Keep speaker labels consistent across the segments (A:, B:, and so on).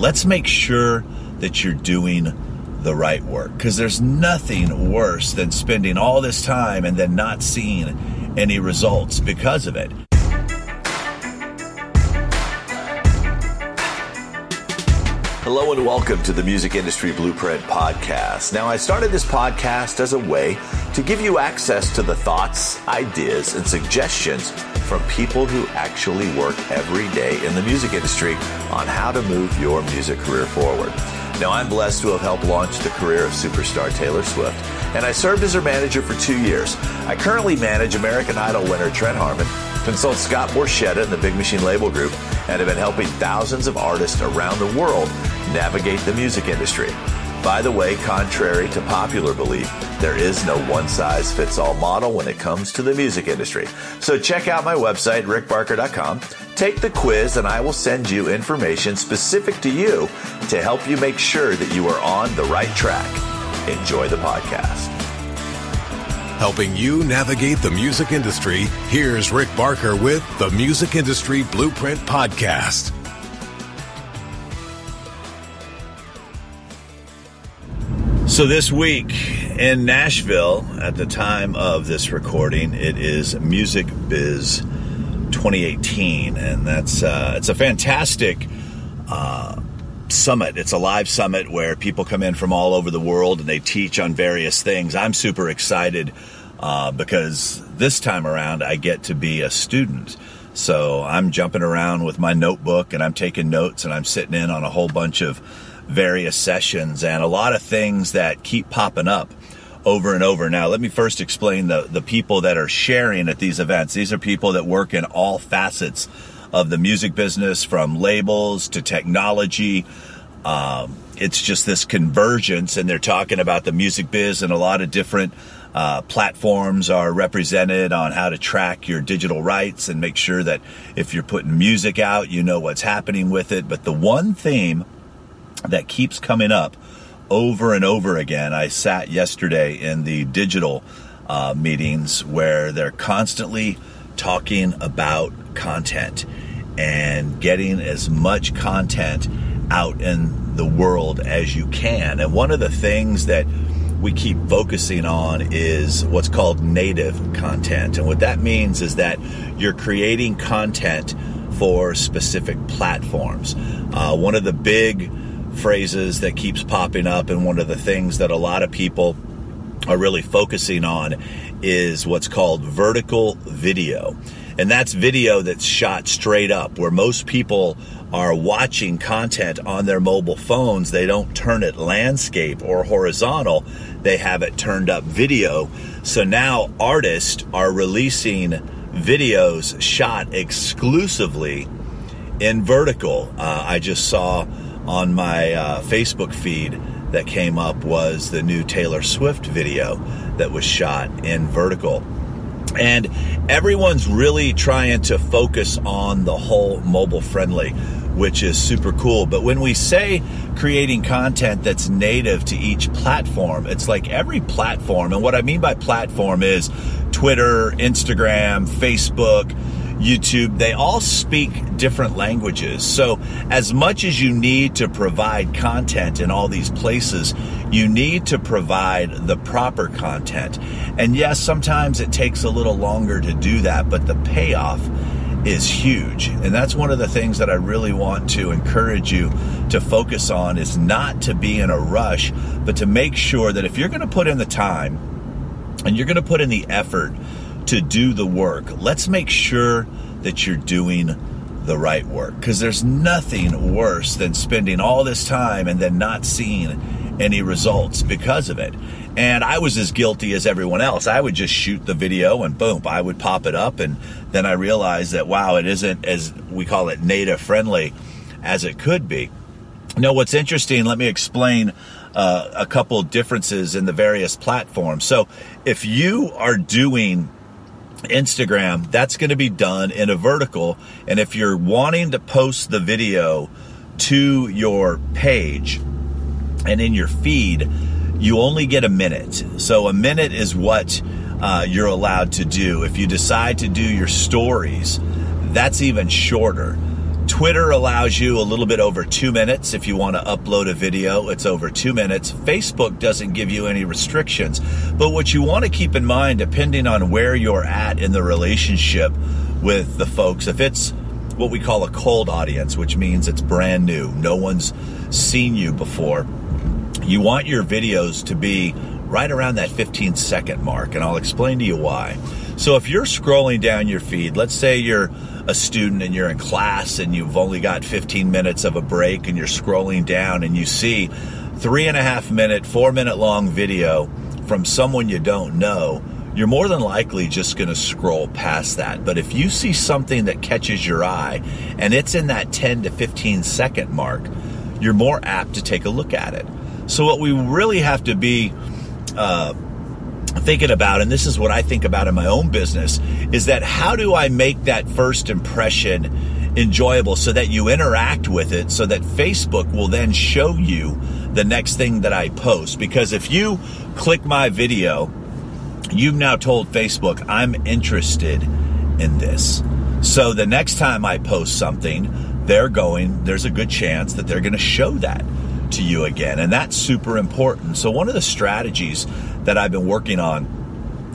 A: let's make sure that you're doing the right work because there's nothing worse than spending all this time and then not seeing any results because of it. Hello and welcome to the Music Industry Blueprint Podcast. Now, I started this podcast as a way to give you access to the thoughts, ideas, and suggestions from people who actually work every day in the music industry on how to move your music career forward. Now, I'm blessed to have helped launch the career of superstar Taylor Swift, and I served as her manager for two years. I currently manage American Idol winner Trent Harmon, consult Scott Borchetta and the Big Machine Label Group, and have been helping thousands of artists around the world navigate the music industry. By the way, contrary to popular belief, there is no one size fits all model when it comes to the music industry. So check out my website, rickbarker.com, take the quiz, and I will send you information specific to you to help you make sure that you are on the right track. Enjoy the podcast.
B: Helping you navigate the music industry, here's Rick Barker with the Music Industry Blueprint Podcast.
A: So, this week in Nashville, at the time of this recording, it is Music Biz 2018, and that's uh, it's a fantastic uh, summit. It's a live summit where people come in from all over the world and they teach on various things. I'm super excited uh, because this time around I get to be a student. So I'm jumping around with my notebook and I'm taking notes and I'm sitting in on a whole bunch of various sessions and a lot of things that keep popping up over and over. Now, let me first explain the, the people that are sharing at these events. These are people that work in all facets of the music business, from labels to technology. Um, it's just this convergence, and they're talking about the music biz and a lot of different uh, platforms are represented on how to track your digital rights and make sure that if you're putting music out, you know what's happening with it. But the one theme that keeps coming up over and over again. I sat yesterday in the digital uh, meetings where they're constantly talking about content and getting as much content out in the world as you can. And one of the things that we keep focusing on is what's called native content. And what that means is that you're creating content for specific platforms. Uh, one of the big phrases that keeps popping up, and one of the things that a lot of people are really focusing on is what's called vertical video. And that's video that's shot straight up, where most people are watching content on their mobile phones. They don't turn it landscape or horizontal, they have it turned up video. So now artists are releasing videos shot exclusively in vertical. Uh, I just saw on my uh, Facebook feed that came up was the new Taylor Swift video that was shot in vertical. And everyone's really trying to focus on the whole mobile friendly, which is super cool. But when we say creating content that's native to each platform, it's like every platform. And what I mean by platform is Twitter, Instagram, Facebook, YouTube, they all speak different languages. So, as much as you need to provide content in all these places, you need to provide the proper content. And yes, sometimes it takes a little longer to do that, but the payoff is huge. And that's one of the things that I really want to encourage you to focus on is not to be in a rush, but to make sure that if you're going to put in the time and you're going to put in the effort to do the work, let's make sure that you're doing the right work. Because there's nothing worse than spending all this time and then not seeing any results because of it. And I was as guilty as everyone else. I would just shoot the video and boom, I would pop it up. And then I realized that, wow, it isn't as we call it native friendly as it could be. Now, what's interesting, let me explain uh, a couple differences in the various platforms. So, if you are doing Instagram, that's going to be done in a vertical. And if you're wanting to post the video to your page and in your feed, you only get a minute. So a minute is what uh, you're allowed to do. If you decide to do your stories, that's even shorter. Twitter allows you a little bit over two minutes if you want to upload a video. It's over two minutes. Facebook doesn't give you any restrictions. But what you want to keep in mind, depending on where you're at in the relationship with the folks, if it's what we call a cold audience, which means it's brand new, no one's seen you before, you want your videos to be right around that 15 second mark. And I'll explain to you why. So if you're scrolling down your feed, let's say you're a student and you're in class and you've only got 15 minutes of a break and you're scrolling down and you see three and a half minute, four minute long video from someone you don't know, you're more than likely just going to scroll past that. But if you see something that catches your eye and it's in that 10 to 15 second mark, you're more apt to take a look at it. So what we really have to be uh, thinking about, and this is what I think about in my own business, is that how do I make that first impression enjoyable so that you interact with it so that Facebook will then show you the next thing that I post? Because if you click my video, you've now told Facebook, I'm interested in this. So the next time I post something, they're going, there's a good chance that they're going to show that to you again. And that's super important. So, one of the strategies that I've been working on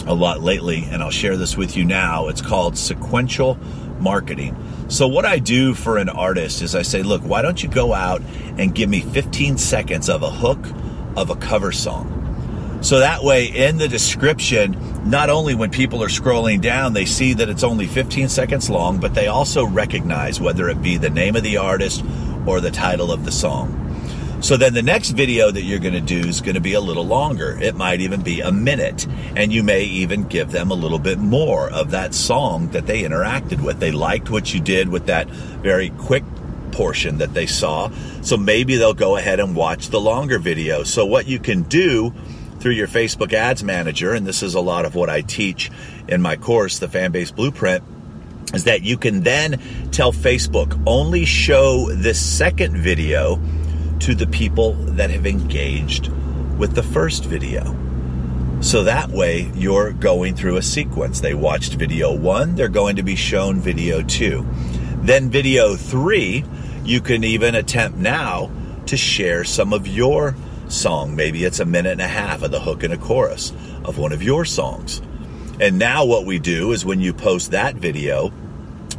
A: a lot lately, and I'll share this with you now, it's called sequential marketing. So, what I do for an artist is I say, look, why don't you go out and give me 15 seconds of a hook of a cover song? So that way, in the description, not only when people are scrolling down, they see that it's only 15 seconds long, but they also recognize whether it be the name of the artist or the title of the song. So then the next video that you're going to do is going to be a little longer. It might even be a minute. And you may even give them a little bit more of that song that they interacted with. They liked what you did with that very quick portion that they saw. So maybe they'll go ahead and watch the longer video. So what you can do through your Facebook ads manager, and this is a lot of what I teach in my course, the fan base blueprint, is that you can then tell Facebook only show this second video to the people that have engaged with the first video. So that way you're going through a sequence. They watched video one, they're going to be shown video two. Then video three, you can even attempt now to share some of your song. Maybe it's a minute and a half of the hook and a chorus of one of your songs. And now what we do is when you post that video,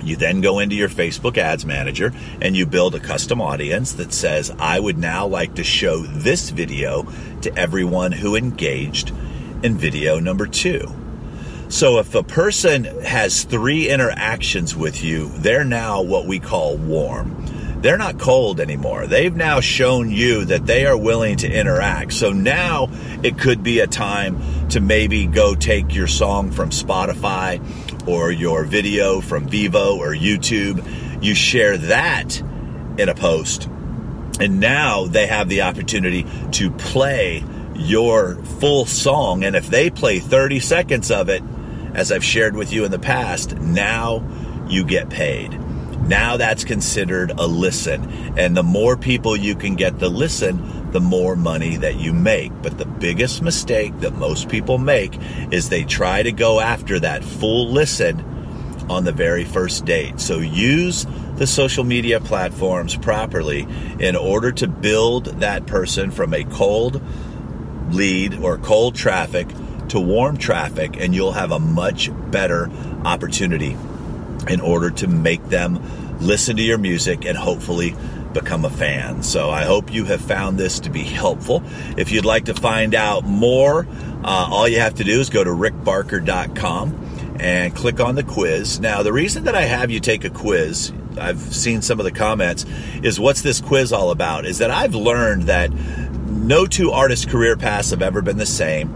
A: you then go into your Facebook ads manager and you build a custom audience that says, I would now like to show this video to everyone who engaged in video number two. So if a person has three interactions with you, they're now what we call warm. They're not cold anymore. They've now shown you that they are willing to interact. So now it could be a time to maybe go take your song from Spotify or your video from Vevo or YouTube, you share that in a post. And now they have the opportunity to play your full song. And if they play 30 seconds of it, as I've shared with you in the past, now you get paid. Now that's considered a listen. And the more people you can get to listen, the more money that you make. But the biggest mistake that most people make is they try to go after that full listen on the very first date. So use the social media platforms properly in order to build that person from a cold lead or cold traffic to warm traffic, and you'll have a much better opportunity in order to make them listen to your music and hopefully become a fan. So I hope you have found this to be helpful. If you'd like to find out more, uh, all you have to do is go to rickbarker.com and click on the quiz. Now, the reason that I have you take a quiz, I've seen some of the comments, is what's this quiz all about? Is that I've learned that no two artist career paths have ever been the same.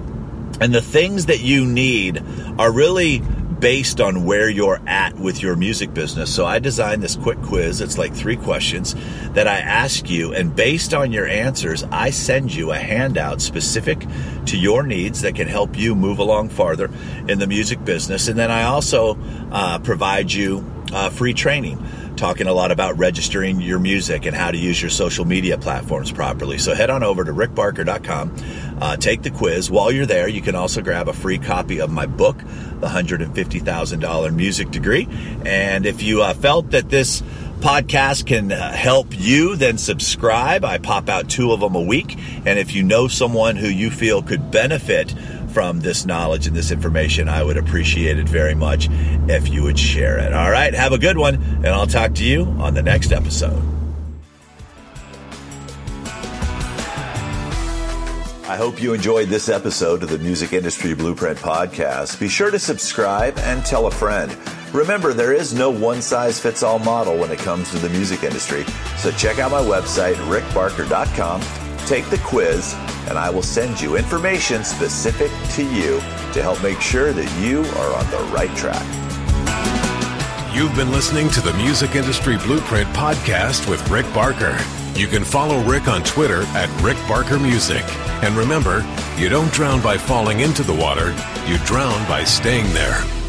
A: And the things that you need are really based on where you're at with your music business. So I designed this quick quiz. It's like three questions that I ask you. And based on your answers, I send you a handout specific to your needs that can help you move along farther in the music business. And then I also uh, provide you uh, free training talking a lot about registering your music and how to use your social media platforms properly. So head on over to rickbarker.com, uh, take the quiz. While you're there, you can also grab a free copy of my book, The $150,000 Music Degree. And if you uh, felt that this podcast can uh, help you, then subscribe. I pop out two of them a week. And if you know someone who you feel could benefit from this knowledge and this information, I would appreciate it very much if you would share it. All right, have a good one, and I'll talk to you on the next episode. I hope you enjoyed this episode of the Music Industry Blueprint Podcast. Be sure to subscribe and tell a friend. Remember, there is no one size fits all model when it comes to the music industry. So check out my website, rickbarker.com, take the quiz, and I will send you information specific to you to help make sure that you are on the right track.
B: You've been listening to the Music Industry Blueprint podcast with Rick Barker. You can follow Rick on Twitter at Rick Barker Music. And remember, you don't drown by falling into the water, you drown by staying there.